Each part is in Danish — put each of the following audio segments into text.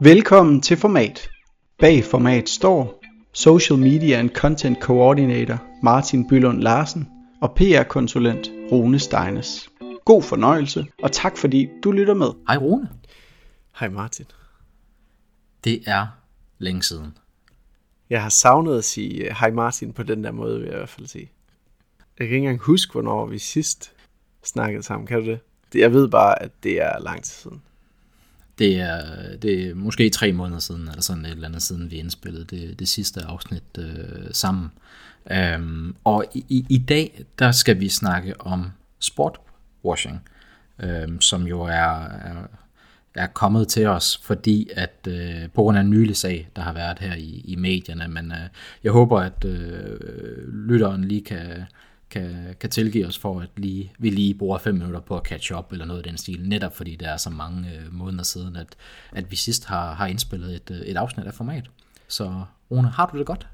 Velkommen til Format. Bag Format står Social Media and Content Coordinator Martin Bylund Larsen og PR-konsulent Rune Steines. God fornøjelse, og tak fordi du lytter med. Hej Rune. Hej Martin. Det er længe siden. Jeg har savnet at sige øh, hej Martin på den der måde, vil jeg i hvert fald sige. Jeg kan ikke engang huske, hvornår vi sidst snakkede sammen. Kan du det? Jeg ved bare, at det er lang tid siden. Det er, det er måske tre måneder siden, eller sådan et eller andet siden, vi indspillede det, det sidste afsnit øh, sammen. Øhm, og i, i dag, der skal vi snakke om sportwashing, øhm, som jo er, er, er kommet til os, fordi at øh, på grund af en nylig sag, der har været her i, i medierne, men øh, jeg håber, at øh, lytteren lige kan kan, kan tilgive os for, at lige, vi lige bruger fem minutter på at catch up eller noget af den stil, netop fordi der er så mange øh, måneder siden, at, at vi sidst har, har indspillet et, øh, et afsnit af format. Så Rune, har du det godt?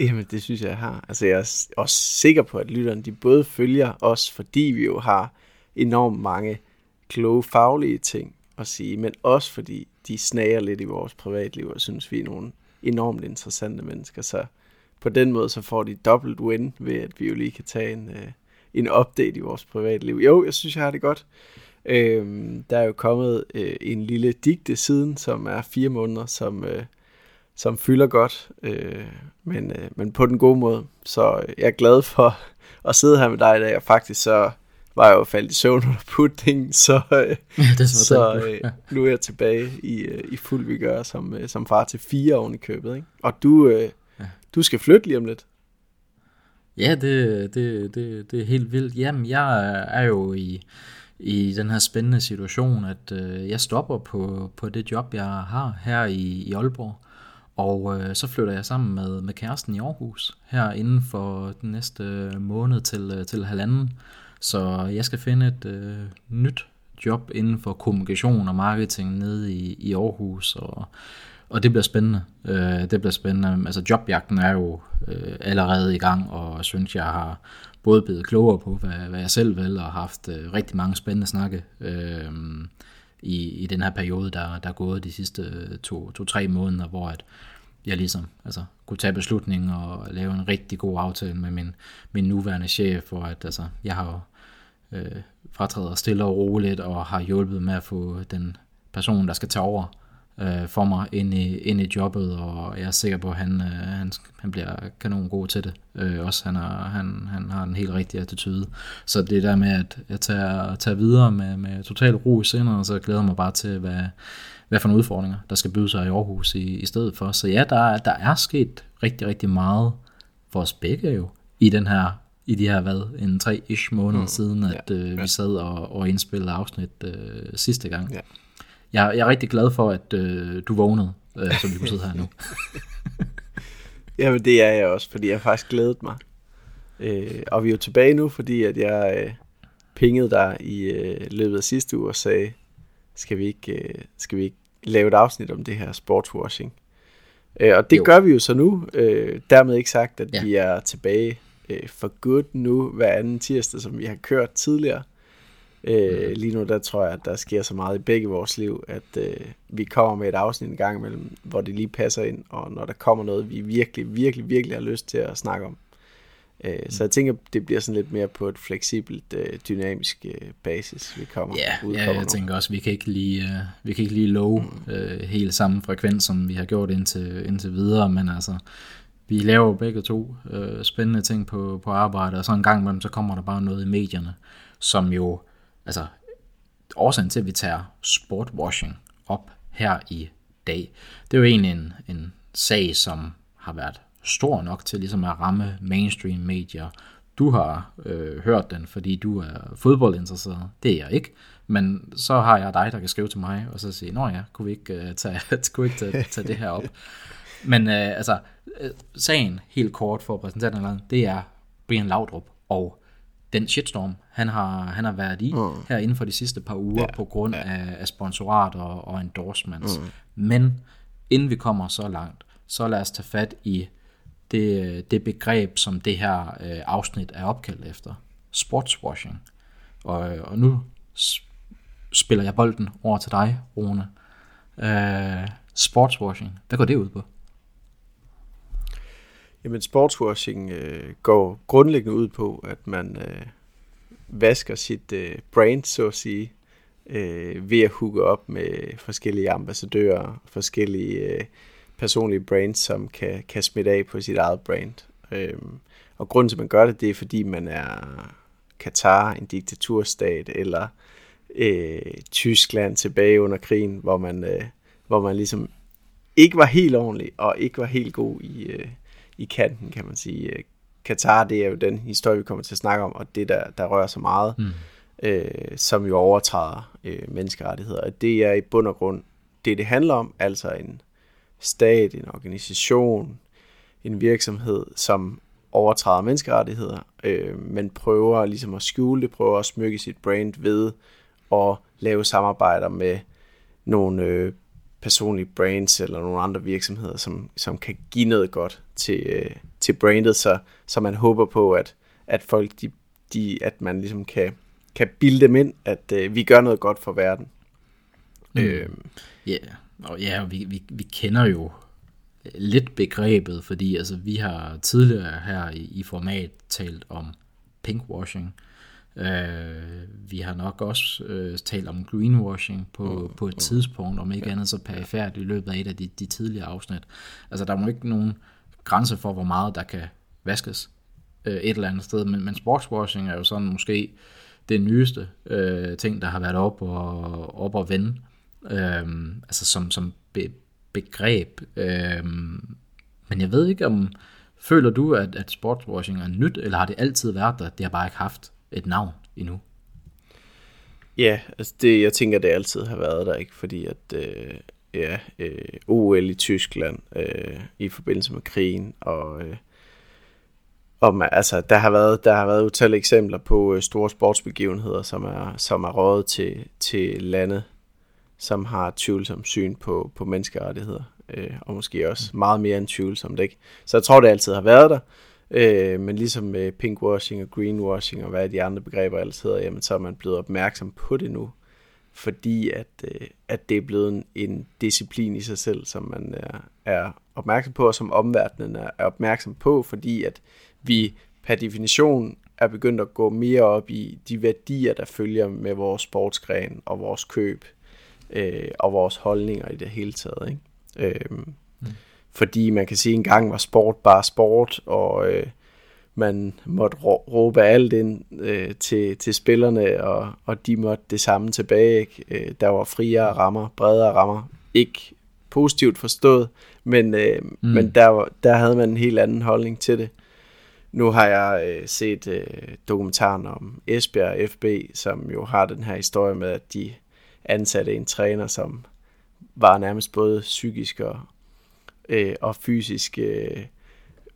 Jamen, det synes jeg, jeg har. Altså, jeg er også sikker på, at lytterne de både følger os, fordi vi jo har enormt mange kloge, faglige ting at sige, men også fordi de snager lidt i vores privatliv, og synes, vi er nogle enormt interessante mennesker. Så på den måde, så får de dobbelt win ved, at vi jo lige kan tage en, øh, en update i vores privatliv. Jo, jeg synes, jeg har det godt. Øhm, der er jo kommet øh, en lille digte siden, som er fire måneder, som, øh, som fylder godt, øh, men, øh, men på den gode måde. Så øh, jeg er glad for at sidde her med dig i dag, og faktisk så var jeg jo faldet i søvn under pudding, så, øh, det så øh, nu er jeg tilbage i, øh, i fuld vi gør som, øh, som far til fire oven i købet. Ikke? Og du, øh, du skal flytte lige om lidt. Ja, det, det, det, det er helt vildt. Jamen, jeg er jo i, i den her spændende situation, at øh, jeg stopper på, på det job, jeg har her i, i Aalborg. Og øh, så flytter jeg sammen med, med kæresten i Aarhus her inden for den næste måned til, øh, til halvanden. Så jeg skal finde et øh, nyt job inden for kommunikation og marketing nede i, i Aarhus. Og og det bliver spændende. Øh, det bliver spændende. Altså jobjagten er jo øh, allerede i gang, og jeg synes, jeg har både blevet klogere på, hvad, hvad jeg selv vil, og haft øh, rigtig mange spændende snakke øh, i, i den her periode, der, der er gået de sidste to-tre to, måneder, hvor at jeg ligesom altså, kunne tage beslutningen og lave en rigtig god aftale med min, min nuværende chef, for at altså, jeg har øh, fratrædet stille og roligt, og har hjulpet med at få den person, der skal tage over, øh, for mig ind i, ind i jobbet, og jeg er sikker på, at han, øh, han, han bliver kanon god til det. Øh, også han, er, han, han har en helt rigtig attitude. Så det der med, at jeg tager, tager videre med, med total ro i sindet, og så glæder mig bare til, hvad, hvad for nogle udfordringer, der skal byde sig i Aarhus i, i stedet for. Så ja, der, der er sket rigtig, rigtig meget for os begge jo, i den her i de her, hvad, en tre-ish måneder mm, siden, at ja, øh, vi sad og, og indspillede afsnit øh, sidste gang. Ja jeg, jeg er rigtig glad for, at øh, du vågnede, øh, så vi kunne sidde her nu. Jamen det er jeg også, fordi jeg har faktisk glædet mig. Øh, og vi er jo tilbage nu, fordi at jeg øh, pingede dig i øh, løbet af sidste uge og sagde, skal vi ikke, øh, skal vi ikke lave et afsnit om det her sportswashing? Øh, og det jo. gør vi jo så nu. Øh, dermed ikke sagt, at ja. vi er tilbage øh, for good nu hver anden tirsdag, som vi har kørt tidligere. Øh, mm. lige nu der tror jeg, at der sker så meget i begge vores liv, at øh, vi kommer med et afsnit en gang imellem, hvor det lige passer ind, og når der kommer noget, vi virkelig, virkelig, virkelig har lyst til at snakke om. Øh, mm. Så jeg tænker, det bliver sådan lidt mere på et fleksibelt, øh, dynamisk øh, basis, vi kommer ja, ud Ja, jeg nu. tænker også, vi kan ikke lige, øh, vi kan ikke lige love mm. øh, helt samme frekvens, som vi har gjort indtil, indtil videre, men altså, vi laver begge to øh, spændende ting på, på arbejde, og så en gang imellem, så kommer der bare noget i medierne, som jo altså årsagen til, at vi tager sportwashing op her i dag, det er jo egentlig en, en sag, som har været stor nok til ligesom at ramme mainstream medier. Du har øh, hørt den, fordi du er fodboldinteresseret. Det er jeg ikke. Men så har jeg dig, der kan skrive til mig, og så sige, nå ja, kunne vi ikke øh, tage, kunne ikke tage, tage det her op? Men øh, altså, øh, sagen, helt kort for at præsentere den, det er Brian Laudrup og den shitstorm, han har, han har været i mm. her inden for de sidste par uger, ja. på grund af, af sponsorat og, og endorsements. Mm. Men inden vi kommer så langt, så lad os tage fat i det, det begreb, som det her øh, afsnit er opkaldt efter. Sportswashing. Og, og nu spiller jeg bolden over til dig, Rune. Øh, sportswashing. Hvad går det ud på? Jamen sportswashing øh, går grundlæggende ud på, at man øh, vasker sit øh, brand, så at sige, øh, ved at hooke op med forskellige ambassadører, forskellige øh, personlige brands, som kan, kan smitte af på sit eget brand. Øh, og grunden til, at man gør det, det er, fordi man er Katar, en diktaturstat, eller øh, Tyskland tilbage under krigen, hvor man, øh, hvor man ligesom ikke var helt ordentlig, og ikke var helt god i, øh, i kanten, kan man sige. Katar, det er jo den historie, vi kommer til at snakke om, og det, der, der rører så meget, mm. øh, som jo overtræder øh, menneskerettigheder. Det er i bund og grund det, det handler om, altså en stat, en organisation, en virksomhed, som overtræder menneskerettigheder, øh, men prøver ligesom at skjule det, prøver at smykke sit brand ved at lave samarbejder med nogle øh, personlige brands eller nogle andre virksomheder, som, som kan give noget godt til, øh, til brandet, så, så man håber på, at, at folk, de, de, at man ligesom kan, kan bilde dem ind, at øh, vi gør noget godt for verden. Mm. Øh, ja, og ja, vi, vi, vi kender jo lidt begrebet, fordi altså, vi har tidligere her i, i format talt om pinkwashing. Øh, vi har nok også øh, talt om greenwashing på, mm, på et mm, tidspunkt, om ikke ja, andet så perifært i løbet af et af de, de tidligere afsnit. Altså der er jo ikke nogen grænse for, hvor meget der kan vaskes øh, et eller andet sted, men, men sportswashing er jo sådan måske det nyeste øh, ting, der har været op og, op og vende, øh, altså som, som be, begreb. Øh, men jeg ved ikke om, føler du, at, at sportswashing er nyt, eller har det altid været der, det har bare ikke haft et navn endnu? Ja, altså det, jeg tænker, det altid har været der, ikke? Fordi at, øh, ja, øh, OL i Tyskland øh, i forbindelse med krigen, og øh, om, altså, der har været, der har været utallige eksempler på øh, store sportsbegivenheder, som er, som er rådet til, til lande, som har tvivlsomt syn på, på menneskerettigheder, øh, og måske også mm. meget mere end tvivlsomt, ikke? Så jeg tror, det altid har været der, øh, men ligesom med pinkwashing og greenwashing og hvad de andre begreber ellers hedder, jamen, så er man blevet opmærksom på det nu, fordi at, øh, at det er blevet en, en disciplin i sig selv, som man er, er opmærksom på, og som omverdenen er, er opmærksom på, fordi at vi per definition er begyndt at gå mere op i de værdier, der følger med vores sportsgren og vores køb øh, og vores holdninger i det hele taget. Ikke? Øh, mm. Fordi man kan sige, at engang var sport bare sport, og øh, man måtte råbe alt ind øh, til, til spillerne, og, og de måtte det samme tilbage. Ikke? Øh, der var friere rammer, bredere rammer. Ikke positivt forstået, men, øh, mm. men der, der havde man en helt anden holdning til det. Nu har jeg øh, set øh, dokumentaren om Esbjerg FB, som jo har den her historie med, at de ansatte en træner, som var nærmest både psykisk og, øh, og fysisk øh,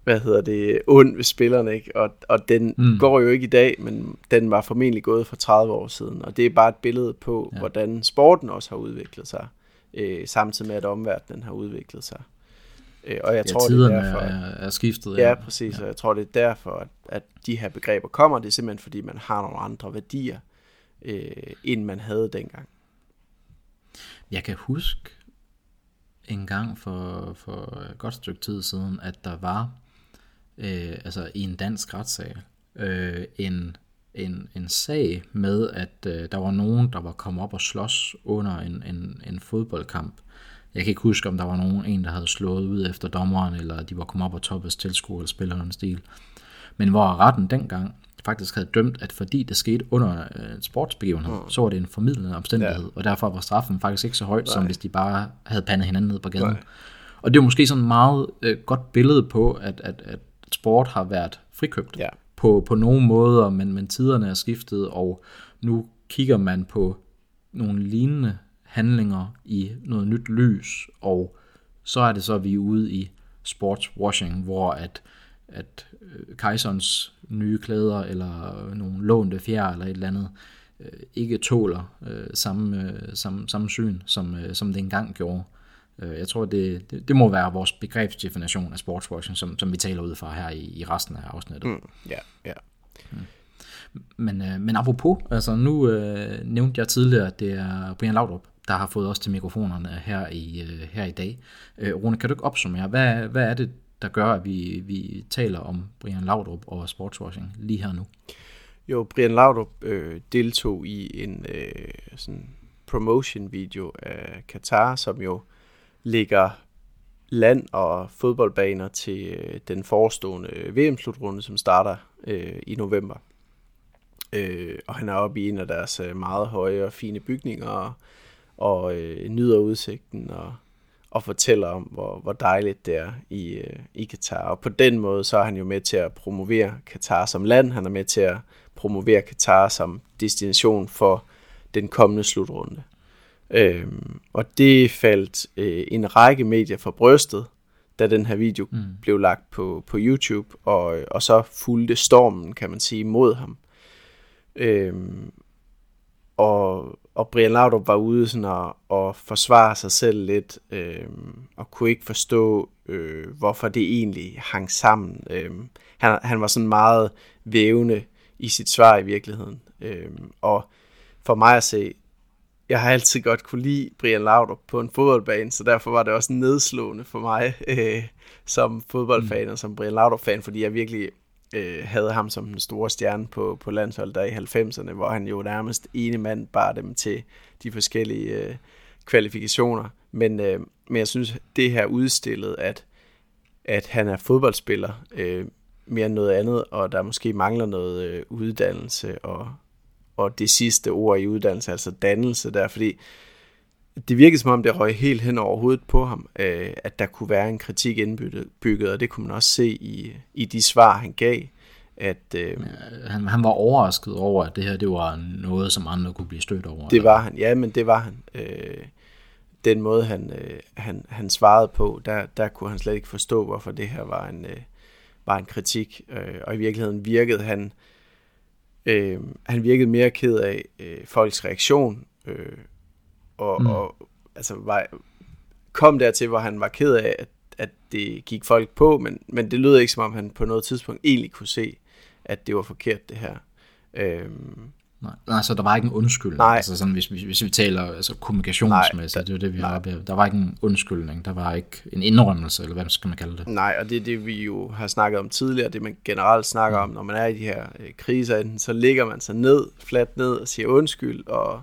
hvad hedder det, ond ved spillerne, ikke? Og, og den mm. går jo ikke i dag, men den var formentlig gået for 30 år siden, og det er bare et billede på, ja. hvordan sporten også har udviklet sig, øh, samtidig med, at omverdenen har udviklet sig. Øh, og jeg ja, tror, det er derfor, er, er skiftet. Ja, ja præcis, ja. og jeg tror, det er derfor, at, at de her begreber kommer, det er simpelthen, fordi man har nogle andre værdier, øh, end man havde dengang. Jeg kan huske en gang for, for et godt stykke tid siden, at der var øh, altså i en dansk retssag, øh, en, en, en sag med, at øh, der var nogen, der var kommet op og slås under en, en, en fodboldkamp. Jeg kan ikke huske, om der var nogen, en, der havde slået ud efter dommeren, eller de var kommet op og toppes tilskuer eller spillerne stil. Men hvor retten dengang faktisk havde dømt, at fordi det skete under øh, sportsbegivenhed, mm. så var det en formidlende omstændighed, ja. og derfor var straffen faktisk ikke så højt, Nej. som hvis de bare havde pandet hinanden ned på gaden. Nej. Og det er måske sådan et meget øh, godt billede på, at, at, at sport har været frikøbt ja. på, på nogle måder, men, men tiderne er skiftet, og nu kigger man på nogle lignende handlinger i noget nyt lys, og så er det så, at vi er ude i sportswashing, hvor at, at øh, kejserens nye klæder, eller nogle lånte fjer, eller et eller andet, øh, ikke tåler øh, samme, øh, samme, samme syn, som, øh, som det engang gjorde. Øh, jeg tror, det, det, det må være vores begrebsdefinition af sportswashing, som, som vi taler ud fra her i, i resten af afsnittet. Mm, ja, ja. Mm. Men, øh, men apropos, altså nu øh, nævnte jeg tidligere, at det er Brian Laudrup, der har fået os til mikrofonerne her i, øh, her i dag. Øh, Rune, kan du ikke opsummere, hvad, hvad er det, der gør, at vi, vi taler om Brian Laudrup og sportswashing lige her nu? Jo, Brian Laudrup øh, deltog i en øh, sådan promotion video af Katar, som jo ligger land- og fodboldbaner til øh, den forestående VM-slutrunde, som starter øh, i november. Øh, og han er oppe i en af deres øh, meget høje og fine bygninger, og, og øh, nyder udsigten, og, og fortæller om, hvor, hvor dejligt det er i, øh, i Katar. Og på den måde, så er han jo med til at promovere Katar som land, han er med til at promovere Katar som destination for den kommende slutrunde. Øhm, og det faldt øh, en række medier for brystet, da den her video mm. blev lagt på, på YouTube, og, og så fulgte stormen, kan man sige, mod ham. Øhm, og, og Brian Laudrup var ude sådan at, at forsvare sig selv lidt, øhm, og kunne ikke forstå, øh, hvorfor det egentlig hang sammen. Øhm, han, han var sådan meget vævende i sit svar i virkeligheden. Øhm, og for mig at se, jeg har altid godt kunne lide Brian Laudrup på en fodboldbane, så derfor var det også nedslående for mig øh, som fodboldfan mm. og som Brian Laudrup-fan, fordi jeg virkelig øh, havde ham som den store stjerne på, på landsholdet der i 90'erne, hvor han jo nærmest ene mand bar dem til de forskellige øh, kvalifikationer. Men, øh, men jeg synes, det her udstillet, at, at han er fodboldspiller øh, mere end noget andet, og der måske mangler noget øh, uddannelse og, og det sidste ord i uddannelse, altså dannelse der, fordi det virkede som om, det røg helt hen over hovedet på ham, øh, at der kunne være en kritik indbygget, og det kunne man også se i, i de svar, han gav. At, øh, han, han var overrasket over, at det her det var noget, som andre kunne blive stødt over. Det var han, ja, men det var han. Øh, den måde, han, øh, han, han svarede på, der, der kunne han slet ikke forstå, hvorfor det her var en, øh, var en kritik. Øh, og i virkeligheden virkede han, øh, han virkede mere ked af øh, folks reaktion, øh, og, mm. og altså var, kom dertil, hvor han var ked af, at, at det gik folk på, men, men det lød ikke som om han på noget tidspunkt egentlig kunne se, at det var forkert det her. Øhm, Nej, altså der var ikke en undskyldning, Nej. altså sådan, hvis, hvis, hvis vi taler altså, kommunikationsmæssigt, Nej, det er det, vi har oplevet. Der var ikke en undskyldning, der var ikke en indrømmelse, eller hvad skal man kalde det? Nej, og det er det, vi jo har snakket om tidligere, det man generelt snakker mm. om, når man er i de her øh, kriser, enten så ligger man sig ned, fladt ned og siger undskyld, og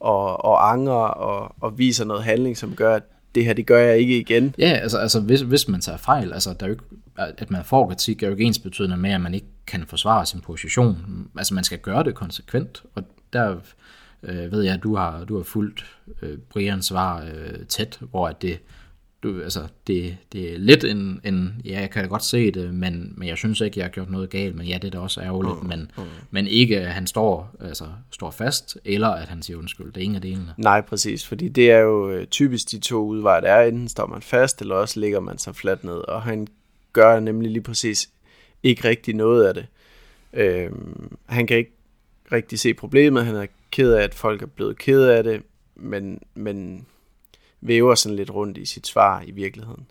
og, og angre og, og viser noget handling, som gør, at det her, det gør jeg ikke igen. Ja, altså, altså hvis, hvis man tager fejl, altså der er jo ikke, at man får kritik, er jo ikke ens betydende med, at man ikke kan forsvare sin position. Altså man skal gøre det konsekvent, og der øh, ved jeg, at du har, du har fulgt øh, Brians svar øh, tæt, hvor at det du, altså, det, det er lidt en, en, ja, jeg kan godt se det, men, men jeg synes ikke, jeg har gjort noget galt, men ja, det er da også ærgerligt, mm, men, mm. men ikke, at han står, altså, står fast, eller at han siger undskyld, det er ingen af delene. Nej, præcis, fordi det er jo øh, typisk de to udveje, der er, enten står man fast, eller også ligger man sig fladt ned, og han gør nemlig lige præcis ikke rigtig noget af det. Øhm, han kan ikke rigtig se problemet, han er ked af, at folk er blevet ked af det, men, men væver sådan lidt rundt i sit svar i virkeligheden.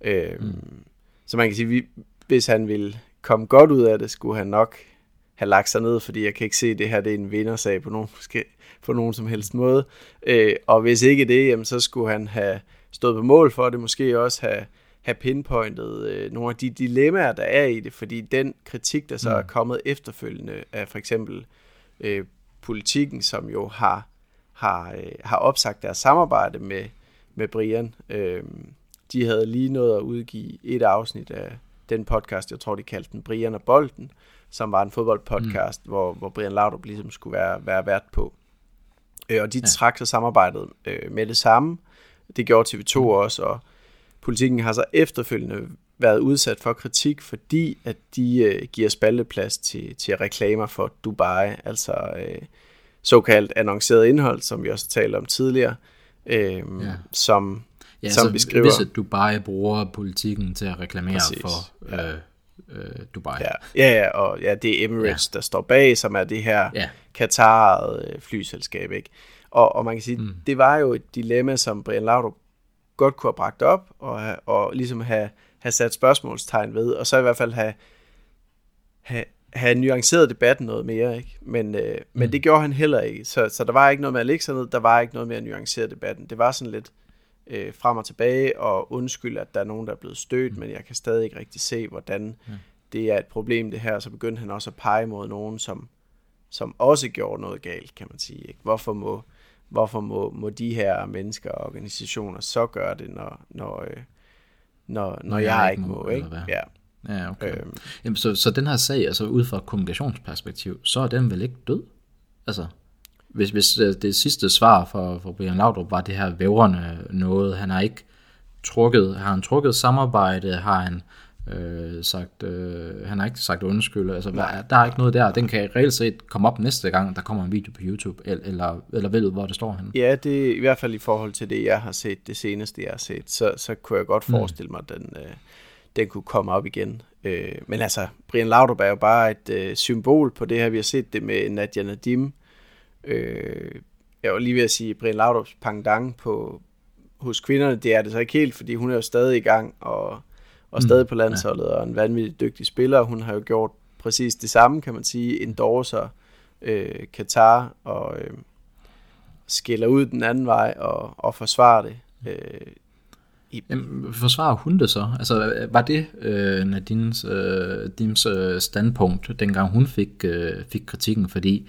Øh, mm. Så man kan sige, vi, hvis han ville komme godt ud af det, skulle han nok have lagt sig ned, fordi jeg kan ikke se, at det her det er en vindersag på nogen, på nogen som helst måde. Øh, og hvis ikke det, jamen, så skulle han have stået på mål for det, måske også have, have pinpointet øh, nogle af de dilemmaer, der er i det, fordi den kritik, der så mm. er kommet efterfølgende af for eksempel øh, politikken, som jo har, har, øh, har opsagt deres samarbejde med, med Brian. Øh, de havde lige nået at udgive et afsnit af den podcast, jeg tror de kaldte den Brian og Bolden, som var en fodboldpodcast, mm. hvor, hvor Brian Laudrup ligesom skulle være, være vært på. Øh, og de ja. trak sig samarbejdet øh, med det samme. Det gjorde TV2 mm. også, og politikken har så efterfølgende været udsat for kritik, fordi at de øh, giver spalteplads til, til reklamer for Dubai, altså øh, såkaldt annonceret indhold, som vi også talte om tidligere, øh, ja. som, ja, som så beskriver... Hvis at Dubai bruger politikken til at reklamere Præcis. for ja. øh, øh, Dubai. Ja. ja, ja, og ja, det er Emirates, ja. der står bag, som er det her ja. Katar øh, flyselskab, ikke? Og, og man kan sige, mm. det var jo et dilemma, som Brian Laudrup godt kunne have bragt op, og, og ligesom have, have sat spørgsmålstegn ved, og så i hvert fald have, have, have nuanceret debatten noget mere, ikke? Men, øh, mm. men det gjorde han heller ikke. Så, så der var ikke noget med at lægge sig ned, der var ikke noget med at nuancere debatten. Det var sådan lidt øh, frem og tilbage, og undskyld, at der er nogen, der er blevet stødt, mm. men jeg kan stadig ikke rigtig se, hvordan mm. det er et problem, det her. Så begyndte han også at pege mod nogen, som, som også gjorde noget galt, kan man sige. Ikke? Hvorfor må hvorfor må, må de her mennesker og organisationer så gøre det, når, når, øh, når, når, når jeg, jeg ikke må, må ikke? Ja. Ja, okay. Øhm. Jamen, så, så den her sag, altså ud fra et kommunikationsperspektiv, så er den vel ikke død? Altså, hvis, hvis øh, det sidste svar for, for Brian Laudrup var det her vævrende noget, han har ikke trukket, har han trukket samarbejde, har han øh, sagt, øh, han har ikke sagt undskyld, altså Nej. der er ikke noget der, den kan reelt set komme op næste gang, der kommer en video på YouTube, eller, eller ved hvor det står han. Ja, det er i hvert fald i forhold til det, jeg har set, det seneste jeg har set, så, så kunne jeg godt mm. forestille mig, den, øh, den kunne komme op igen. Øh, men altså, Brian Laudrup er jo bare et øh, symbol på det her, vi har set det med Nadia Nadim, øh, jeg var lige ved at sige, Brian Laudrups pangdang på, hos kvinderne, det er det så ikke helt, fordi hun er jo stadig i gang, og og stadig mm, på landsholdet, ja. og en vanvittig dygtig spiller. Hun har jo gjort præcis det samme, kan man sige, endorser øh, Katar og øh, skiller ud den anden vej og, og forsvarer det. Øh, i... Jamen, forsvarer hun det så? Altså, var det øh, Nadines øh, Dims øh, standpunkt, dengang hun fik, øh, fik kritikken? Fordi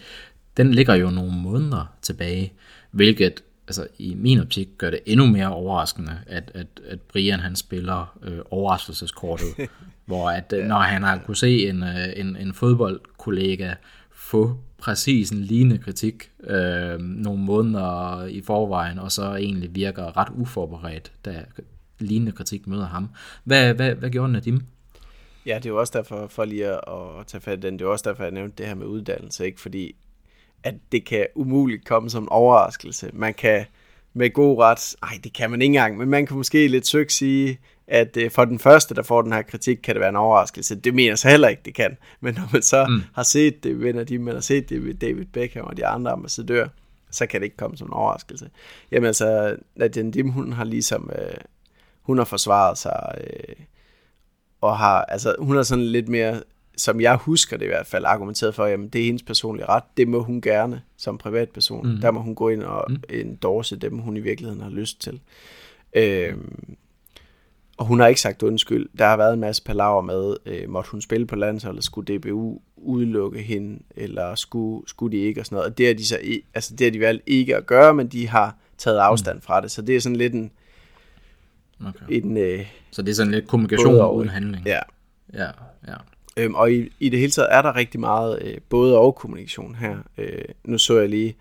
den ligger jo nogle måneder tilbage, hvilket altså i min optik gør det endnu mere overraskende, at, at, at Brian han spiller øh, overraskelseskortet, hvor at øh, når han har kunne se en, øh, en, en fodboldkollega få præcis en lignende kritik øh, nogle måneder i forvejen, og så egentlig virker ret uforberedt, da lignende kritik møder ham. Hvad, hvad, hvad gjorde Nadim? Ja, det er jo også derfor, for lige at, at tage fat i den, det er også derfor, jeg nævnte det her med uddannelse, ikke? fordi at det kan umuligt komme som en overraskelse. Man kan med god ret, nej det kan man ikke engang, men man kan måske lidt søgt sige, at øh, for den første, der får den her kritik, kan det være en overraskelse. Det mener jeg så heller ikke, det kan. Men når man så mm. har set det ved de, man har set det ved David Beckham og de andre ambassadører, så kan det ikke komme som en overraskelse. Jamen altså, Nadia Dim, hun har ligesom, øh, hun har forsvaret sig, øh, og har, altså, hun har sådan lidt mere som jeg husker det i hvert fald, argumenteret for, jamen det er hendes personlige ret, det må hun gerne som privatperson. Mm. Der må hun gå ind og mm. endorse dem, hun i virkeligheden har lyst til. Øhm, og hun har ikke sagt undskyld. Der har været en masse palaver med, øh, måtte hun spille på landsholdet, skulle DBU udelukke hende, eller skulle, skulle de ikke, og sådan noget. Og det har de, så, altså det har de valgt ikke at gøre, men de har taget afstand mm. fra det. Så det er sådan lidt en... Okay. en øh, så det er sådan lidt kommunikation uden handling. Ja. Ja, ja. Øhm, og i, i det hele taget er der rigtig meget øh, både og kommunikation her. Øh, nu så jeg lige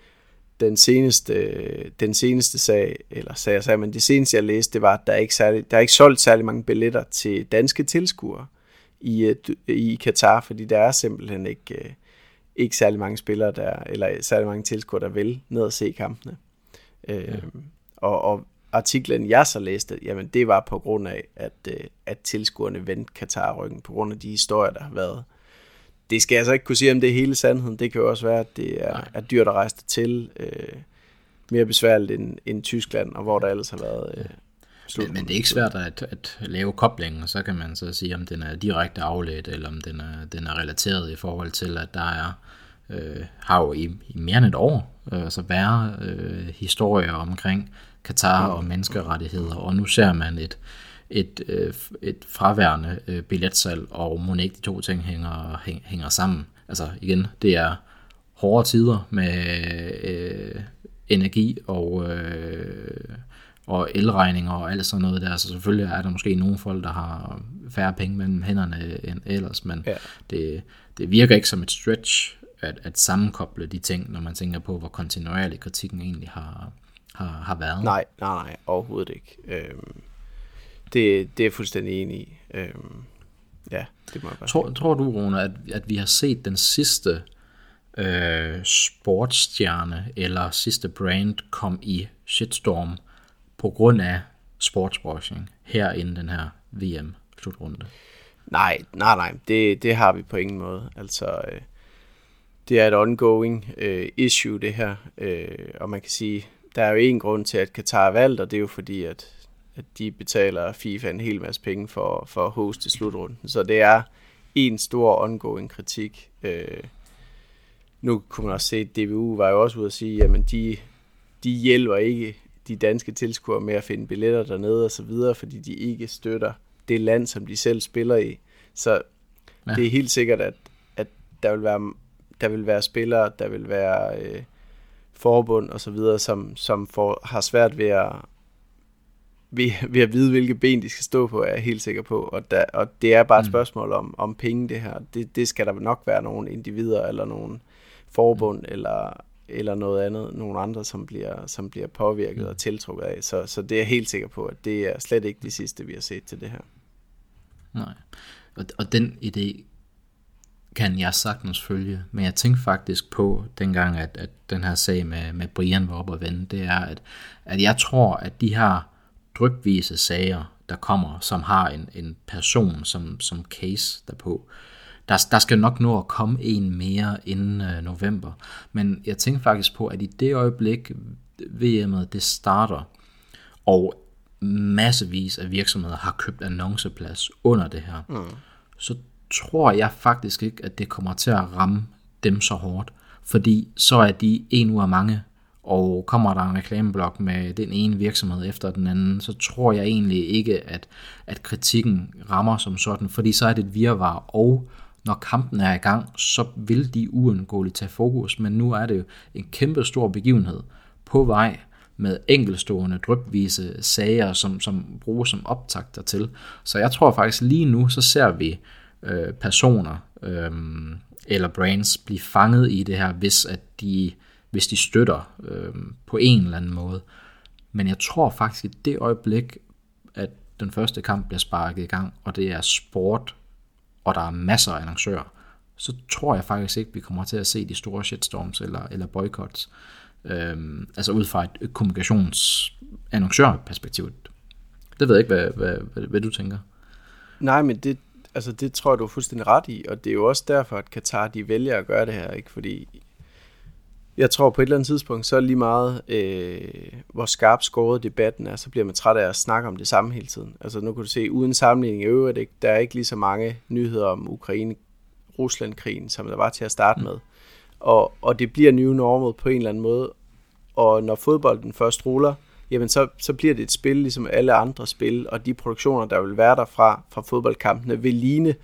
den seneste, den seneste sag, eller sag jeg sagde, men det seneste jeg læste, det var, at der er ikke, særlig, der er ikke solgt særlig mange billetter til danske tilskuere i, øh, i Katar, fordi der er simpelthen ikke, øh, ikke særlig mange spillere der, eller særlig mange tilskuere, der vil ned og se kampene. Øh, ja. og, og artiklen, jeg så læste, jamen det var på grund af, at, øh, at tilskuerne vendte Katar-ryggen, på grund af de historier, der har været. Det skal jeg så ikke kunne sige, om det er hele sandheden. Det kan jo også være, at det er, er dyrt at rejse til. Øh, mere besværligt end, end Tyskland, og hvor der ellers har været... Øh, men, men det er ikke svært at, at lave koblingen, så kan man så sige, om den er direkte afledt, eller om den er, den er relateret i forhold til, at der er øh, har jo i, i mere end et år øh, altså værre øh, historier omkring Katar og menneskerettigheder, og nu ser man et, et, øh, et fraværende øh, billetsalg, og må ikke de to ting hænger, hænger sammen. Altså igen, det er hårde tider med øh, energi og, øh, og elregninger og alt sådan noget der, så selvfølgelig er der måske nogle folk, der har færre penge mellem hænderne end ellers, men ja. det, det virker ikke som et stretch at, at sammenkoble de ting, når man tænker på, hvor kontinuerlig kritikken egentlig har, har, har været. Nej, nej, nej, overhovedet ikke. Øhm, det, det er jeg fuldstændig enig i. Øhm, ja, det må jeg bare tror, tror du, Rune, at, at vi har set den sidste øh, sportsstjerne eller sidste brand kom i shitstorm på grund af sportswashing her inden den her VM-slutrunde? Nej, nej, nej, det, det har vi på ingen måde. Altså, øh, det er et ongoing øh, issue, det her. Øh, og man kan sige, der er jo en grund til, at Qatar er valgt, og det er jo fordi, at, at de betaler FIFA en hel masse penge for, for at hoste slutrunden. Så det er en stor ongoing kritik. Øh, nu kunne man også se, at DBU var jo også ude at sige, jamen de, de hjælper ikke de danske tilskuere med at finde billetter dernede og så videre, fordi de ikke støtter det land, som de selv spiller i. Så ja. det er helt sikkert, at, at der vil være der vil være spillere, der vil være øh, forbund og så videre, som, som får, har svært ved at, ved, ved at vide, hvilke ben de skal stå på, er jeg helt sikker på. Og, der, og det er bare et mm. spørgsmål om, om penge, det her. Det, det skal der nok være nogle individer, eller nogle forbund, mm. eller, eller noget andet, nogle andre, som bliver, som bliver påvirket mm. og tiltrukket af. Så, så det er jeg helt sikker på, at det er slet ikke det sidste, vi har set til det her. Nej, og, og den idé kan jeg sagtens følge, men jeg tænkte faktisk på, dengang at, at den her sag med, med Brian var op og vende, det er, at, at jeg tror, at de her drypvise sager, der kommer, som har en, en person som, som case derpå, der, der skal nok nå at komme en mere inden øh, november. Men jeg tænker faktisk på, at i det øjeblik, VM'et det starter, og massevis af virksomheder har købt annonceplads under det her, mm. så tror jeg faktisk ikke, at det kommer til at ramme dem så hårdt. Fordi så er de en ud af mange, og kommer der en reklameblok med den ene virksomhed efter den anden, så tror jeg egentlig ikke, at, at kritikken rammer som sådan, fordi så er det et virvar, og når kampen er i gang, så vil de uundgåeligt tage fokus, men nu er det jo en kæmpe stor begivenhed på vej med enkelstående drypvise sager, som, som bruges som optagter til. Så jeg tror faktisk lige nu, så ser vi øh, personer øh, eller brands blive fanget i det her, hvis, at de, hvis de støtter øh, på en eller anden måde. Men jeg tror faktisk, at det øjeblik, at den første kamp bliver sparket i gang, og det er sport, og der er masser af annoncører, så tror jeg faktisk ikke, vi kommer til at se de store shitstorms eller, eller boykots. Øhm, altså ud fra et kommunikationsannoncørperspektiv. Det ved jeg ikke, hvad, hvad, hvad, hvad du tænker. Nej, men det, altså det tror jeg, du er fuldstændig ret i, og det er jo også derfor, at Katar de vælger at gøre det her, ikke? Fordi jeg tror på et eller andet tidspunkt, så er lige meget, øh, hvor skarp skåret debatten er, så bliver man træt af at snakke om det samme hele tiden. Altså nu kan du se, uden sammenligning i øvrigt, ikke? der er ikke lige så mange nyheder om Ukraine-Rusland-krigen, som der var til at starte mm. med. Og, og det bliver new normal på en eller anden måde. Og når fodbolden først ruller, jamen så, så bliver det et spil, ligesom alle andre spil, og de produktioner, der vil være derfra, fra fodboldkampene, vil ligne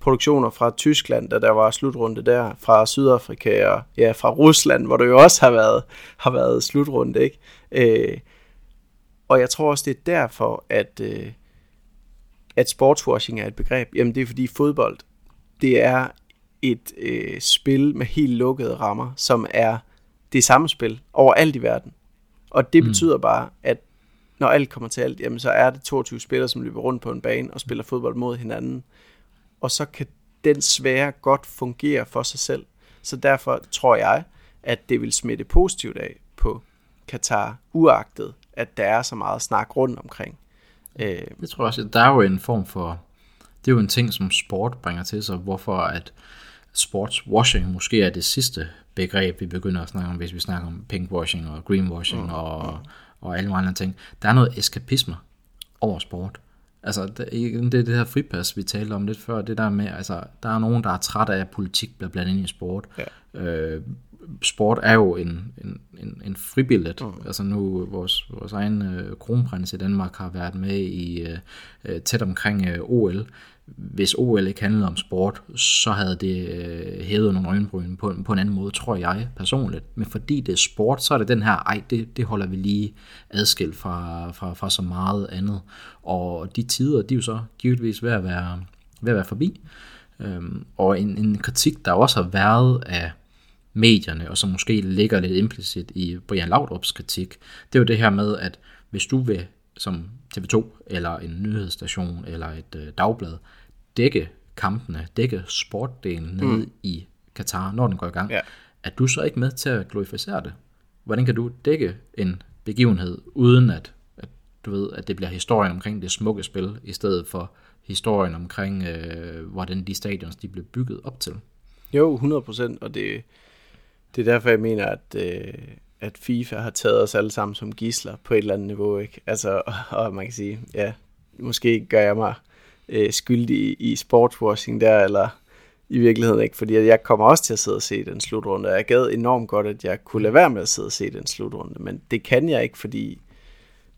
produktioner fra Tyskland, da der var slutrunde der, fra Sydafrika og ja, fra Rusland, hvor der jo også har været, har været slutrunde, ikke? Øh, og jeg tror også, det er derfor, at, øh, at sportswashing er et begreb. Jamen det er fordi fodbold, det er et øh, spil med helt lukkede rammer, som er det samme spil overalt i verden. Og det mm. betyder bare, at når alt kommer til alt, jamen så er det 22 spillere, som løber rundt på en bane og spiller fodbold mod hinanden. Og så kan den svære godt fungere for sig selv. Så derfor tror jeg, at det vil smitte positivt af på Katar, uagtet at der er så meget snak rundt omkring. Øh, det tror jeg også, at der er jo en form for, det er jo en ting, som sport bringer til sig, hvorfor at sportswashing måske er det sidste begreb, vi begynder at snakke om, hvis vi snakker om pinkwashing og greenwashing mm. og, og alle andre ting. Der er noget eskapisme over sport. Altså, det, det er det her fripas, vi talte om lidt før, det der med, altså, der er nogen, der er træt af, at politik bliver blandet ind i sport. Ja. Øh, sport er jo en, en, en, en fribillet. Mm. Altså nu, vores, vores egen øh, kronprins i Danmark har været med i øh, tæt omkring øh, OL hvis OL ikke handlede om sport, så havde det øh, hævet nogle øjenbryn på, på en anden måde, tror jeg personligt. Men fordi det er sport, så er det den her, ej, det, det holder vi lige adskilt fra, fra, fra så meget andet. Og de tider, de er jo så givetvis ved at være, ved at være forbi. Øhm, og en, en kritik, der også har været af medierne, og som måske ligger lidt implicit i Brian Laudrups kritik, det er jo det her med, at hvis du vil som TV2 eller en nyhedsstation eller et øh, dagblad dække kampene, dække sportdelen ned mm. i Katar, når den går i gang, ja. er du så ikke med til at glorificere det? Hvordan kan du dække en begivenhed, uden at, at du ved, at det bliver historien omkring det smukke spil, i stedet for historien omkring, øh, hvordan de stadions de blev bygget op til? Jo, 100%, og det, det er derfor, jeg mener, at, øh, at FIFA har taget os alle sammen som gisler på et eller andet niveau, ikke? Altså, og, og man kan sige, ja, måske gør jeg mig øh, skyldig i, i sportswashing der, eller i virkeligheden ikke, fordi jeg kommer også til at sidde og se den slutrunde, og jeg gad enormt godt, at jeg kunne lade være med at sidde og se den slutrunde, men det kan jeg ikke, fordi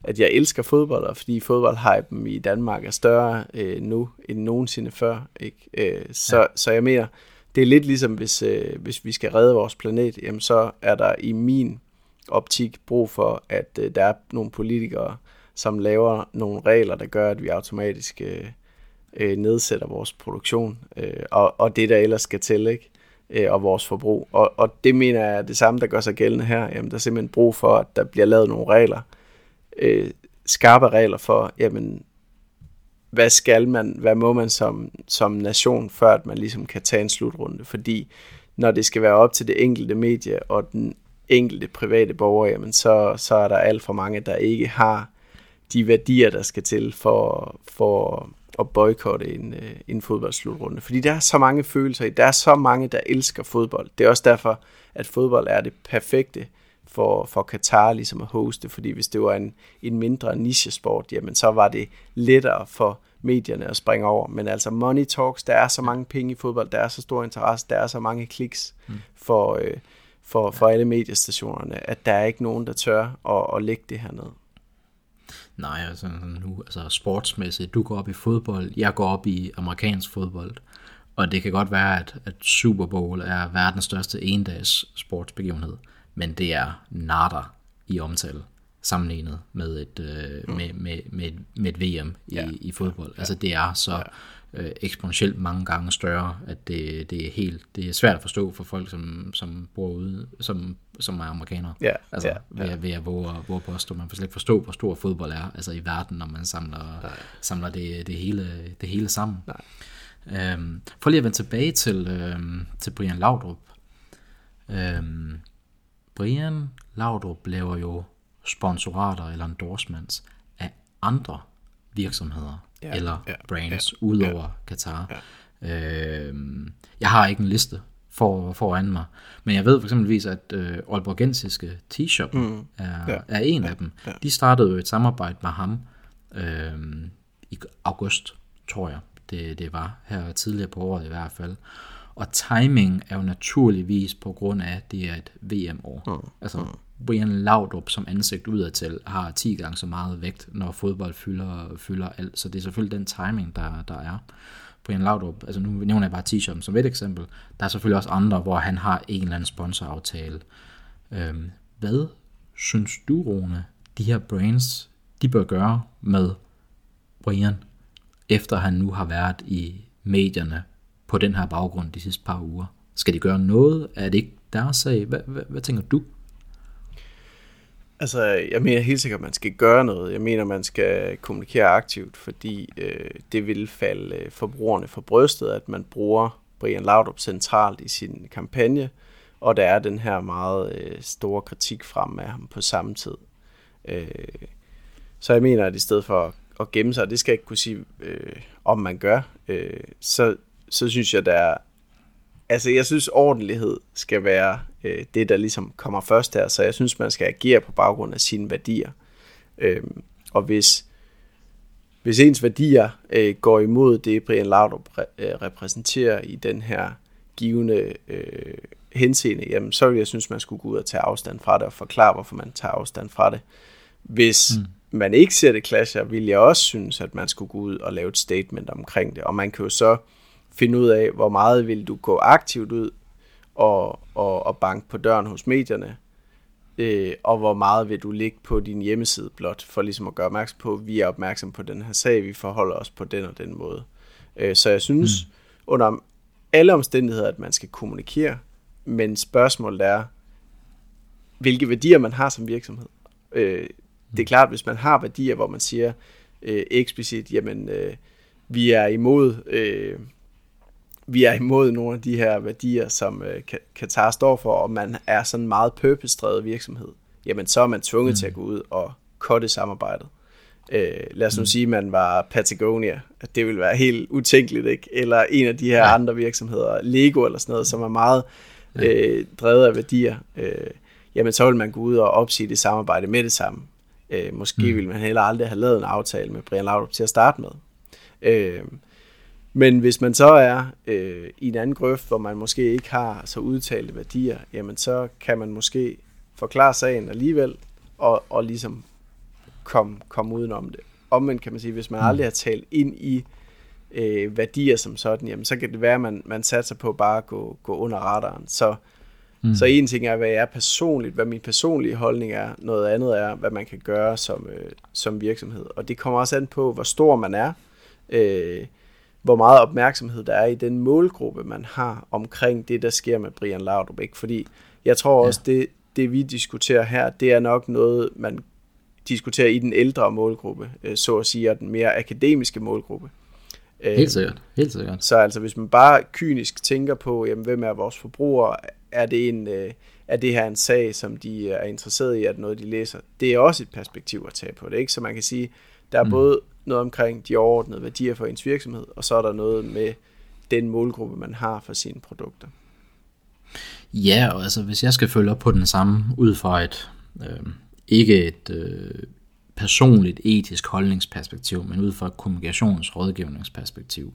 at jeg elsker fodbold, og fordi fodboldhypen i Danmark er større øh, nu end nogensinde før. Ikke? Øh, så, ja. så jeg mener, det er lidt ligesom, hvis, øh, hvis vi skal redde vores planet, jamen så er der i min optik brug for, at øh, der er nogle politikere, som laver nogle regler, der gør, at vi automatisk øh, øh, nedsætter vores produktion, øh, og, og det der ellers skal til, ikke? Øh, og vores forbrug. Og, og det mener jeg er det samme, der gør sig gældende her. Jamen, der er simpelthen brug for, at der bliver lavet nogle regler, øh, skarpe regler for, jamen, hvad skal man, hvad må man som, som nation, før at man ligesom kan tage en slutrunde, fordi når det skal være op til det enkelte medie og den enkelte private borger, jamen så, så er der alt for mange, der ikke har de værdier, der skal til for, for at boykotte en, øh, en fodboldslutrunde. Fordi der er så mange følelser i, der er så mange, der elsker fodbold. Det er også derfor, at fodbold er det perfekte for, for Katar ligesom at hoste, fordi hvis det var en, en mindre nichesport, jamen så var det lettere for medierne at springe over. Men altså money talks, der er så mange penge i fodbold, der er så stor interesse, der er så mange kliks mm. for, øh, for, for alle mediestationerne, at der er ikke nogen, der tør at, at lægge det her ned. Nej, altså nu, altså sportsmæssigt, du går op i fodbold, jeg går op i amerikansk fodbold, og det kan godt være, at, at Super Bowl er verdens største endags sportsbegivenhed, men det er nader i omtale sammenlignet med et, øh, mm. med, med, med, med et VM i, ja. i fodbold. Ja. Altså det er så ja. Øh, eksponentielt mange gange større, at det, det er helt det er svært at forstå for folk, som, som bor ude, som, som er amerikanere. Ja. Altså ja. ved, ved at våge, våge påstå, man får slet ikke forstå, hvor stor fodbold er altså i verden, når man samler, Nej. samler det, det, hele, det hele sammen. Nej. Øhm, for lige at vende tilbage til, øhm, til Brian Laudrup. Øhm, Brian Laudrup laver jo sponsorater eller endorsements af andre virksomheder ja, eller ja, brands ja, udover ja, Qatar. Ja. Øh, jeg har ikke en liste for, foran mig, men jeg ved for eksempelvis, at øh, Aalborgensiske T-Shop mm, er, ja, er en ja, af dem. Ja. De startede jo et samarbejde med ham øh, i august, tror jeg, det, det var her tidligere på året i hvert fald. Og timing er jo naturligvis på grund af, at det er et VM-år. Mm. Altså, mm. Brian Laudrup som ansigt udadtil har 10 gange så meget vægt, når fodbold fylder, fylder alt. Så det er selvfølgelig den timing, der, der er. Brian Laudrup, altså nu nævner jeg bare t-shirten som et eksempel. Der er selvfølgelig også andre, hvor han har en eller anden sponsoraftale. Øhm, hvad synes du, Rune, de her brands, de bør gøre med Brian, efter han nu har været i medierne på den her baggrund de sidste par uger? Skal de gøre noget? Er det ikke deres sag? Hvad, hvad, hvad tænker du? Altså, jeg mener helt sikkert, at man skal gøre noget. Jeg mener, man skal kommunikere aktivt, fordi øh, det vil falde øh, forbrugerne for brystet, at man bruger Brian Laudrup centralt i sin kampagne, og der er den her meget øh, store kritik frem af ham på samme tid. Øh, så jeg mener, at i stedet for at gemme sig, det skal jeg ikke kunne sige, øh, om man gør, øh, så så synes jeg, der er... Altså, jeg synes, ordentlighed skal være øh, det, der ligesom kommer først her. Så jeg synes, man skal agere på baggrund af sine værdier. Øh, og hvis, hvis ens værdier øh, går imod det, Brian Laudrup re- øh, repræsenterer i den her givende øh, henseende, jamen, så vil jeg synes, man skulle gå ud og tage afstand fra det og forklare, hvorfor man tager afstand fra det. Hvis mm. man ikke ser det clasher, vil jeg også synes, at man skulle gå ud og lave et statement omkring det. Og man kan jo så finde ud af, hvor meget vil du gå aktivt ud og, og, og banke på døren hos medierne, øh, og hvor meget vil du ligge på din hjemmeside blot, for ligesom at gøre opmærksom på, at vi er opmærksom på den her sag, vi forholder os på den og den måde. Øh, så jeg synes mm. under alle omstændigheder, at man skal kommunikere, men spørgsmålet er, hvilke værdier man har som virksomhed. Øh, det er klart, hvis man har værdier, hvor man siger øh, eksplicit, jamen øh, vi er imod øh, vi er imod nogle af de her værdier, som øh, Katar står for, og man er sådan en meget purpose virksomhed, jamen så er man tvunget mm. til at gå ud og kotte samarbejdet. Øh, lad os nu mm. sige, at man var Patagonia, at det ville være helt utænkeligt, ikke? Eller en af de her ja. andre virksomheder, Lego eller sådan noget, som er meget øh, drevet af værdier. Øh, jamen så vil man gå ud og opsige det samarbejde med det samme. Øh, måske mm. ville man heller aldrig have lavet en aftale med Brian Laudrup til at starte med. Øh, Men hvis man så er øh, i en anden grøft, hvor man måske ikke har så udtalte værdier, jamen så kan man måske forklare sagen alligevel, og, og ligesom komme kom udenom det. Omvendt kan man sige, hvis man mm. aldrig har talt ind i øh, værdier som sådan, jamen så kan det være, at man, man satser på bare at gå, gå under radaren. Så, mm. så en ting er, hvad jeg er personligt, hvad min personlige holdning er. Noget andet er, hvad man kan gøre som, øh, som virksomhed. Og det kommer også an på, hvor stor man er. Øh, hvor meget opmærksomhed der er i den målgruppe, man har omkring det, der sker med Brian Laudrup. Ikke? Fordi jeg tror også, ja. det, det vi diskuterer her, det er nok noget, man diskuterer i den ældre målgruppe, øh, så at sige, og den mere akademiske målgruppe. Øh, helt sikkert, helt sikkert. Så altså, hvis man bare kynisk tænker på, jamen, hvem er vores forbrugere, er det, en, øh, er det her en sag, som de er interesseret i, at noget de læser, det er også et perspektiv at tage på det, ikke? Så man kan sige, der er mm. både noget omkring de overordnede værdier for ens virksomhed, og så er der noget med den målgruppe, man har for sine produkter. Ja, og altså hvis jeg skal følge op på den samme ud fra et, øh, ikke et øh, personligt etisk holdningsperspektiv, men ud fra et kommunikationsrådgivningsperspektiv,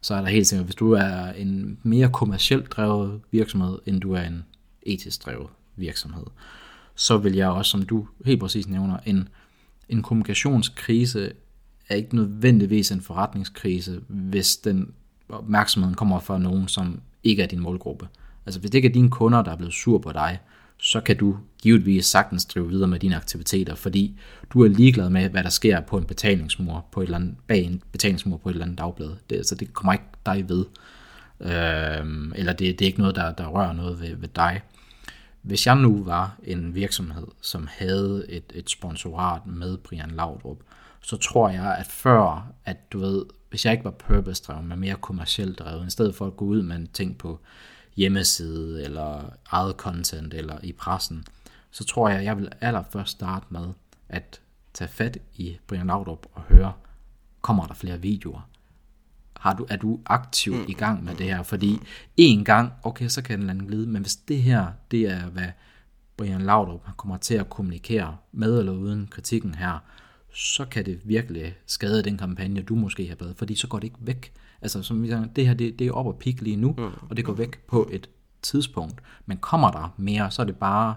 så er der helt sikkert, hvis du er en mere kommercielt drevet virksomhed, end du er en etisk drevet virksomhed, så vil jeg også, som du helt præcis nævner, en, en kommunikationskrise er ikke nødvendigvis en forretningskrise, hvis den opmærksomheden kommer fra nogen, som ikke er din målgruppe. Altså hvis det ikke er dine kunder, der er blevet sur på dig, så kan du givetvis sagtens drive videre med dine aktiviteter, fordi du er ligeglad med, hvad der sker på en betalingsmur på et eller andet, bag en betalingsmur på et eller andet dagblad. Det, så det kommer ikke dig ved. Øhm, eller det, det er ikke noget, der, der rører noget ved, ved dig. Hvis jeg nu var en virksomhed, som havde et, et sponsorat med Brian Laudrup, så tror jeg, at før, at du ved, hvis jeg ikke var purpose-drevet, men mere kommercielt drevet, i stedet for at gå ud med en ting på hjemmeside, eller eget content, eller i pressen, så tror jeg, jeg vil allerførst starte med at tage fat i Brian Laudrup og høre, kommer der flere videoer? Har du, er du aktiv mm. i gang med det her? Fordi en gang, okay, så kan den anden glide, men hvis det her, det er, hvad Brian Laudrup kommer til at kommunikere med eller uden kritikken her, så kan det virkelig skade den kampagne, du måske har lavet, fordi så går det ikke væk. Altså, som vi siger, det her, det, det er op og pik lige nu, mm. og det går væk på et tidspunkt. Men kommer der mere, så er det bare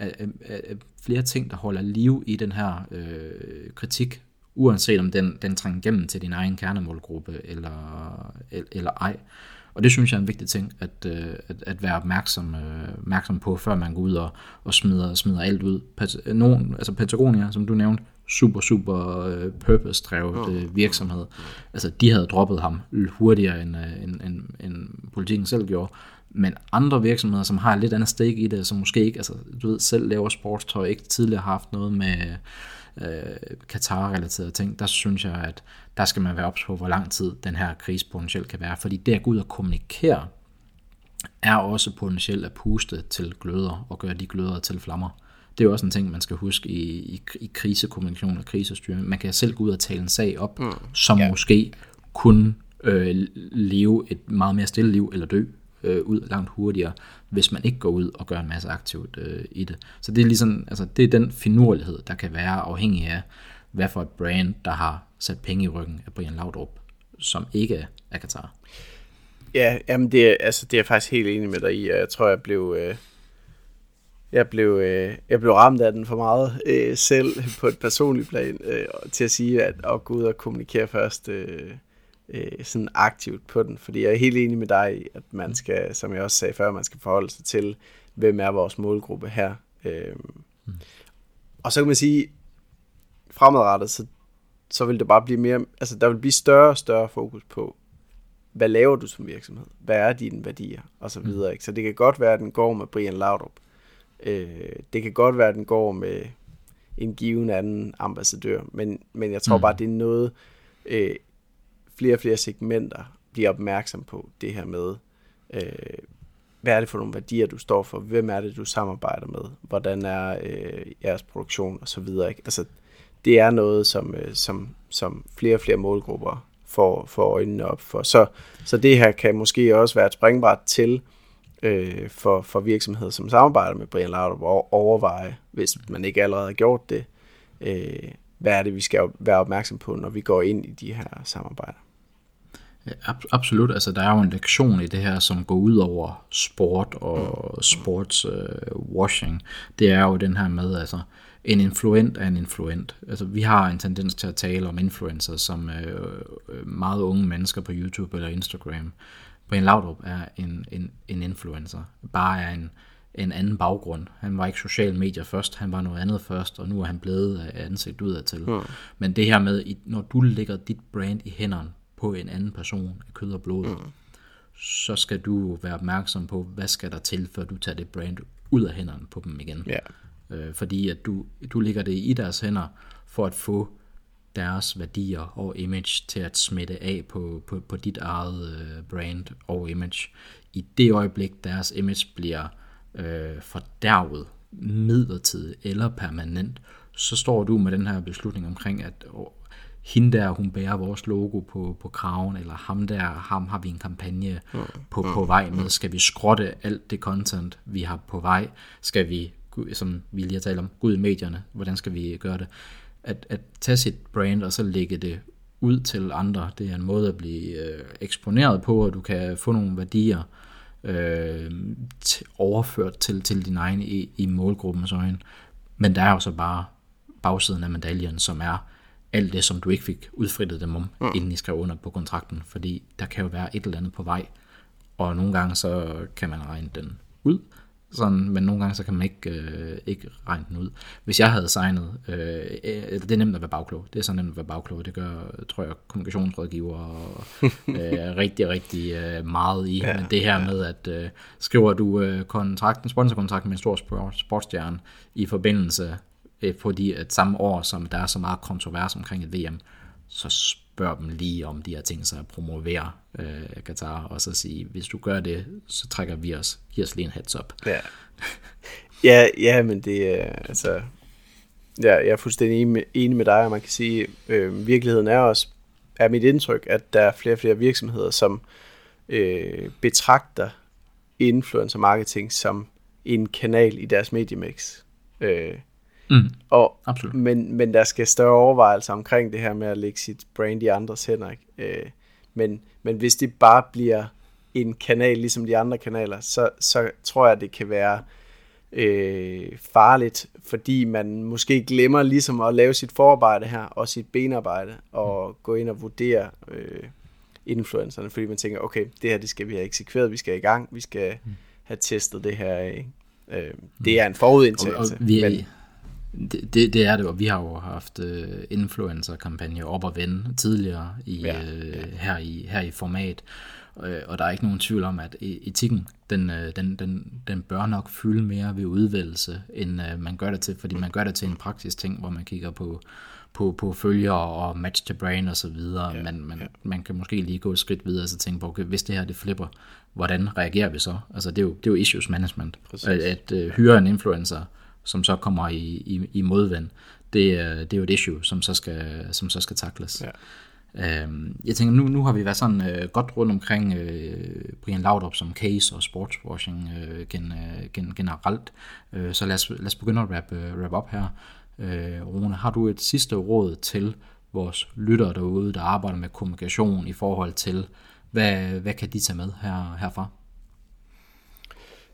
øh, øh, øh, flere ting, der holder liv i den her øh, kritik, uanset om den, den trænger igennem til din egen kernemålgruppe eller, eller ej. Og det synes jeg er en vigtig ting at, at, at være opmærksom, opmærksom på, før man går ud og, og smider, smider alt ud. Nogen, altså Patagonia, som du nævnte, super, super uh, purpose-drevet uh, virksomhed. Altså, de havde droppet ham hurtigere, end, uh, end, end, end politikken selv gjorde. Men andre virksomheder, som har et lidt andet stake i det, som måske ikke, altså, du ved, selv laver sportstøj, ikke tidligere har haft noget med uh, Katar-relaterede ting, der synes jeg, at der skal man være ops på, hvor lang tid den her krise potentielt kan være. Fordi det at gå ud og kommunikere, er også potentielt at puste til gløder og gøre de gløder til flammer. Det er jo også en ting, man skal huske i, i, i krisekommunikation og krisestyring. Man kan selv gå ud og tale en sag op, mm. som ja. måske kunne øh, leve et meget mere stille liv eller dø øh, ud langt hurtigere, hvis man ikke går ud og gør en masse aktivt øh, i det. Så det er ligesom, altså det er den finurlighed, der kan være afhængig af, hvad for et brand, der har sat penge i ryggen af Brian Laudrup, som ikke er Qatar. Ja, jamen det, altså det er jeg faktisk helt enig med dig i, jeg tror, jeg blev... Øh jeg blev, øh, jeg blev ramt af den for meget øh, selv på et personligt plan, øh, til at sige, at at gå ud og kommunikere først øh, øh, sådan aktivt på den. Fordi jeg er helt enig med dig i, at man skal, som jeg også sagde før, man skal forholde sig til, hvem er vores målgruppe her. Øh, mm. Og så kan man sige, fremadrettet, så, så vil det bare blive mere, altså der vil blive større og større fokus på, hvad laver du som virksomhed? Hvad er dine værdier? Og så videre. Ikke? Så det kan godt være, at den går med Brian Laudrup, Øh, det kan godt være, at den går med en given anden ambassadør, men, men jeg tror mm. bare, det er noget, øh, flere og flere segmenter bliver opmærksom på det her med, øh, hvad er det for nogle værdier, du står for, hvem er det, du samarbejder med, hvordan er øh, jeres produktion og så videre. Ikke? Altså, det er noget, som, øh, som, som flere og flere målgrupper får, får øjnene op for. Så, så det her kan måske også være et springbræt til, øh, for, for virksomheder, som samarbejder med Brian Laudrup, at overveje, hvis man ikke allerede har gjort det, øh, hvad er det, vi skal være opmærksom på, når vi går ind i de her samarbejder. Absolut, altså der er jo en lektion i det her, som går ud over sport og sports Øh, washing. Det er jo den her med, altså en influent er en influent. Altså vi har en tendens til at tale om influencers som øh, øh meget unge mennesker på YouTube eller Instagram. Brian Laudrup er en, en, en influencer, bare er en, en anden baggrund. Han var ikke social medier først, han var noget andet først, og nu er han blevet ansigt udadtil. Mm. Men det her med, når du lægger dit brand i hænderne på en anden person af kød og blod, mm. så skal du være opmærksom på, hvad skal der til, før du tager det brand ud af hænderne på dem igen. Ja. Øh, fordi at du, du lægger det i deres hænder for at få deres værdier og image til at smitte af på, på, på dit eget øh, brand og image. I det øjeblik, deres image bliver øh, fordærvet midlertidigt eller permanent, så står du med den her beslutning omkring, at hende der, hun bærer vores logo på, på kraven, eller ham der, ham har vi en kampagne på, på vej med. Skal vi skrotte alt det content, vi har på vej? Skal vi, som vi lige har talt om, gå ud i medierne? Hvordan skal vi gøre det? At, at tage sit brand og så lægge det ud til andre, det er en måde at blive øh, eksponeret på, og du kan få nogle værdier øh, overført til, til din egen i, i målgruppens øjne. Men der er jo så bare bagsiden af medaljen, som er, alt det, som du ikke fik udfrittet dem om, mm. inden I skrev under på kontrakten, fordi der kan jo være et eller andet på vej, og nogle gange så kan man regne den ud, sådan, men nogle gange så kan man ikke, øh, ikke regne den ud. Hvis jeg havde signet, øh, det er nemt at være bagklog, det er så nemt at være bagklog, det gør, tror jeg, kommunikationsrådgiver øh, rigtig, rigtig øh, meget i, ja, men det her ja. med, at øh, skriver du øh, kontrakten, sponsorkontrakten med en stor sport, sportsstjerne i forbindelse øh, fordi at samme år, som der er så meget kontrovers omkring et VM, så spørg dem lige, om de har tænkt sig at promovere øh, Qatar, og så sige, hvis du gør det, så trækker vi os, giver os lige en heads up. Ja, ja, ja men det er, altså, ja, jeg er fuldstændig enig med, enig med dig, og man kan sige, øh, virkeligheden er også, er mit indtryk, at der er flere og flere virksomheder, som øh, betragter influencer marketing som en kanal i deres mediemix. Øh, Mm, og, absolut. Men, men der skal større overvejelser omkring det her med at lægge sit brand i andres hænder. Ikke? Øh, men, men hvis det bare bliver en kanal ligesom de andre kanaler, så, så tror jeg, det kan være øh, farligt, fordi man måske glemmer ligesom at lave sit forarbejde her, og sit benarbejde, og mm. gå ind og vurdere øh, influencerne, fordi man tænker, okay, det her det skal vi have eksekveret, vi skal i gang, vi skal mm. have testet det her af. Øh, det er en forudindtagelse. Og, og vi, men, det, det, det er det, og vi har jo haft uh, influencer-kampagner op og vende tidligere i, ja, ja. Uh, her, i, her i format, uh, og der er ikke nogen tvivl om, at e, etikken, den, uh, den, den, den bør nok fylde mere ved udvælgelse, end uh, man gør det til, fordi man gør det til en praktisk ting, hvor man kigger på, på, på følger og match to brain og så videre, ja, men man, ja. man kan måske lige gå et skridt videre og så tænke på, okay, hvis det her det flipper, hvordan reagerer vi så? Altså det er jo, det er jo issues management, Præcis. at, at uh, hyre en influencer, som så kommer i, i, i modvind, det, det er jo et issue, som så skal, som så skal takles. Ja. Øhm, jeg tænker, nu, nu har vi været sådan øh, godt rundt omkring øh, Brian Laudrup som case og sportswashing øh, gen, øh, gen, generelt, øh, så lad os, lad os begynde at wrap, øh, wrap op her. Øh, Rune, har du et sidste råd til vores lyttere derude, der arbejder med kommunikation i forhold til, hvad, hvad kan de tage med her, herfra?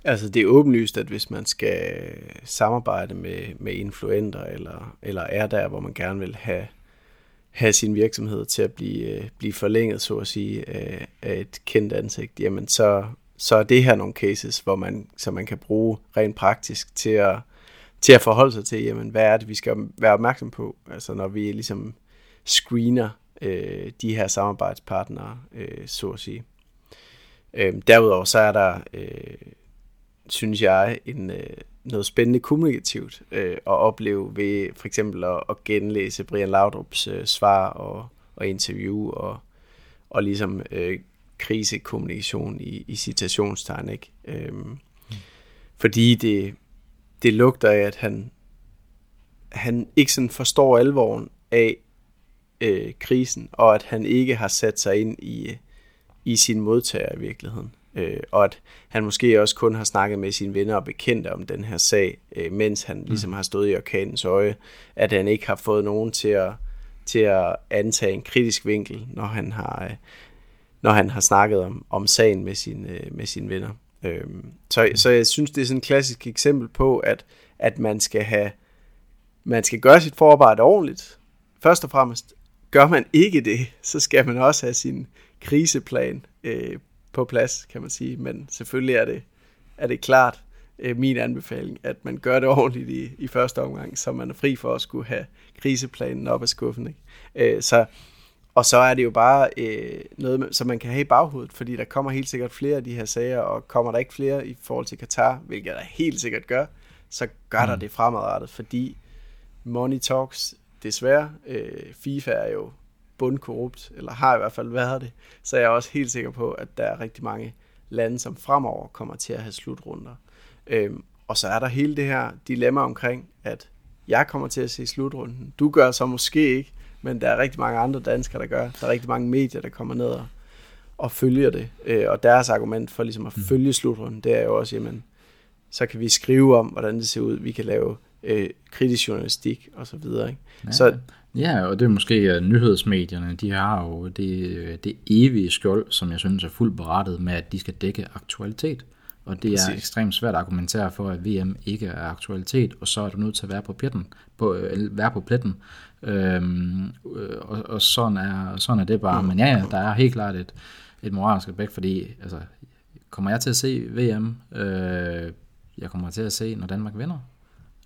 Altså det er åbenlyst, at hvis man skal samarbejde med, med influenter, eller, eller er der, hvor man gerne vil have, have sin virksomhed til at blive, øh, blive forlænget, så at sige, af, af et kendt ansigt, jamen så, så er det her nogle cases, hvor man, så man kan bruge rent praktisk til at, til at forholde sig til, jamen hvad er det, vi skal være opmærksom på, altså når vi ligesom screener øh, de her samarbejdspartnere, øh, så at sige. Øh, derudover så er der øh, synes jeg, en, øh, noget spændende kommunikativt øh, at opleve ved for eksempel at, at genlæse Brian Laudrups øh, svar og, og interview og, og ligesom øh, krisekommunikation i, i citationstegn. Ikke? Øhm, mm. Fordi det, det lugter af, at han, han ikke sådan forstår alvoren af øh, krisen, og at han ikke har sat sig ind i, i sin modtager i virkeligheden øh, og at han måske også kun har snakket med sine venner og bekendte om den her sag, øh, mens han ligesom mm. har stået i orkanens øje, at han ikke har fået nogen til at, til at antage en kritisk vinkel, når han har, øh, når han har snakket om, om sagen med, sin, øh, med sine venner. Øhm, så, så jeg synes, det er sådan et klassisk eksempel på, at, at man skal have man skal gøre sit forarbejde ordentligt. Først og fremmest, gør man ikke det, så skal man også have sin kriseplan øh, på plads, kan man sige. Men selvfølgelig er det, er det klart øh, min anbefaling, at man gør det ordentligt i, i første omgang, så man er fri for at skulle have kriseplanen op af skuffen. Ikke? Øh, så, og så er det jo bare øh, noget, som man kan have i baghovedet, fordi der kommer helt sikkert flere af de her sager, og kommer der ikke flere i forhold til Katar, hvilket der helt sikkert gør, så gør mm. der det fremadrettet, fordi money talks, desværre. Øh, FIFA er jo bundkorrupt, eller har i hvert fald været det, så jeg er også helt sikker på, at der er rigtig mange lande, som fremover kommer til at have slutrunder. Øhm, og så er der hele det her dilemma omkring, at jeg kommer til at se slutrunden. Du gør så måske ikke, men der er rigtig mange andre danskere, der gør. Der er rigtig mange medier, der kommer ned og, og følger det. Øh, og deres argument for ligesom at mm. følge slutrunden, det er jo også, jamen, så kan vi skrive om, hvordan det ser ud. Vi kan lave øh, kritisk journalistik og så videre. Ikke? Ja, så, ja, og det er måske uh, nyhedsmedierne, de har jo det, det evige skjold, som jeg synes er fuldt berettet med, at de skal dække aktualitet. Og det Præcis. er ekstremt svært at argumentere for, at VM ikke er aktualitet, og så er du nødt til at være på pletten. På, øh, være på pletten. Øhm, øh, og, og sådan, er, sådan er det bare. Men ja, ja, der er helt klart et, et moralsk aspekt, fordi altså, kommer jeg til at se VM? Øh, jeg kommer til at se, når Danmark vinder.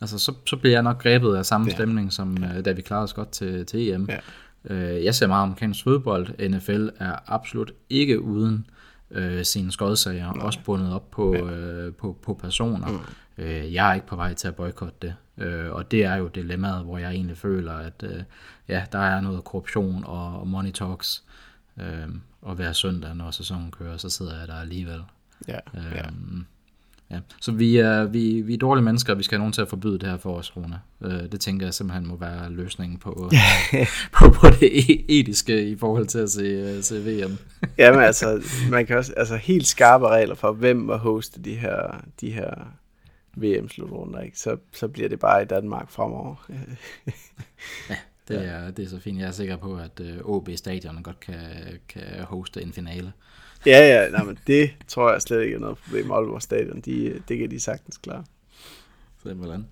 Altså, så, så bliver jeg nok grebet af samme ja. stemning, som ja. uh, da vi klarede os godt til, til EM. Ja. Uh, jeg ser meget amerikansk fodbold. NFL er absolut ikke uden uh, sine skodsager, Nej. også bundet op på, ja. uh, på, på personer. Mm. Uh, jeg er ikke på vej til at boykotte det. Uh, og det er jo dilemmaet, hvor jeg egentlig føler, at uh, ja, der er noget korruption og, og money talks. Uh, og hver søndag, når sæsonen kører, så sidder jeg der alligevel. Ja, uh, ja. Ja. Så vi er, vi, vi er dårlige mennesker, og vi skal have nogen til at forbyde det her for os, Rune. Øh, det tænker jeg simpelthen må være løsningen på, på, på det e- etiske i forhold til at se, øh, se VM. Jamen altså, man kan også, altså helt skarpe regler for, hvem må hoste de her, de her VM-slutrunder, ikke? Så, så bliver det bare i Danmark fremover. ja, det er, det er så fint. Jeg er sikker på, at OB øh, Stadion godt kan, kan hoste en finale. Ja, ja, nej, men det tror jeg slet ikke er noget problem. Aalborg Stadion, de, det kan de sagtens klare. Simpelthen.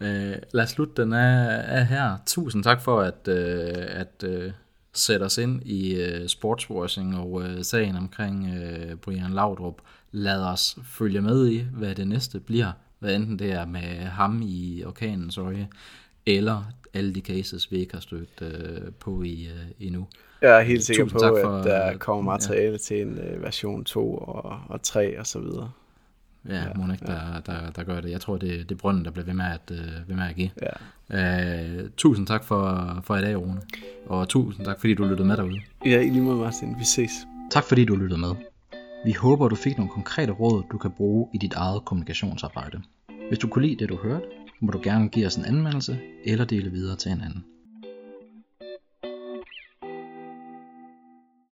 Øh, lad os slutte den af, af her. Tusind tak for at, øh, at øh, sætte os ind i øh, sportswashing og øh, sagen omkring øh, Brian Laudrup. Lad os følge med i, hvad det næste bliver. Hvad enten det er med ham i orkanens øje, eller alle de cases, vi ikke har stødt øh, på i, øh, endnu. Jeg er helt sikker Tusind på, for, at der kommer materiale ja. til en uh, version 2 og, og 3 og så videre. Ja, ja må ikke, der, der, der gør det. Jeg tror, det, det er brønden, der bliver ved med at, uh, ved med at give. Ja. Uh, tusind tak for, for i dag, Rune. Og tusind tak, fordi du lyttede med derude. Ja, i lige måde, Martin. Vi ses. Tak, fordi du lyttede med. Vi håber, du fik nogle konkrete råd, du kan bruge i dit eget kommunikationsarbejde. Hvis du kunne lide det, du hørte, må du gerne give os en anmeldelse eller dele videre til en anden.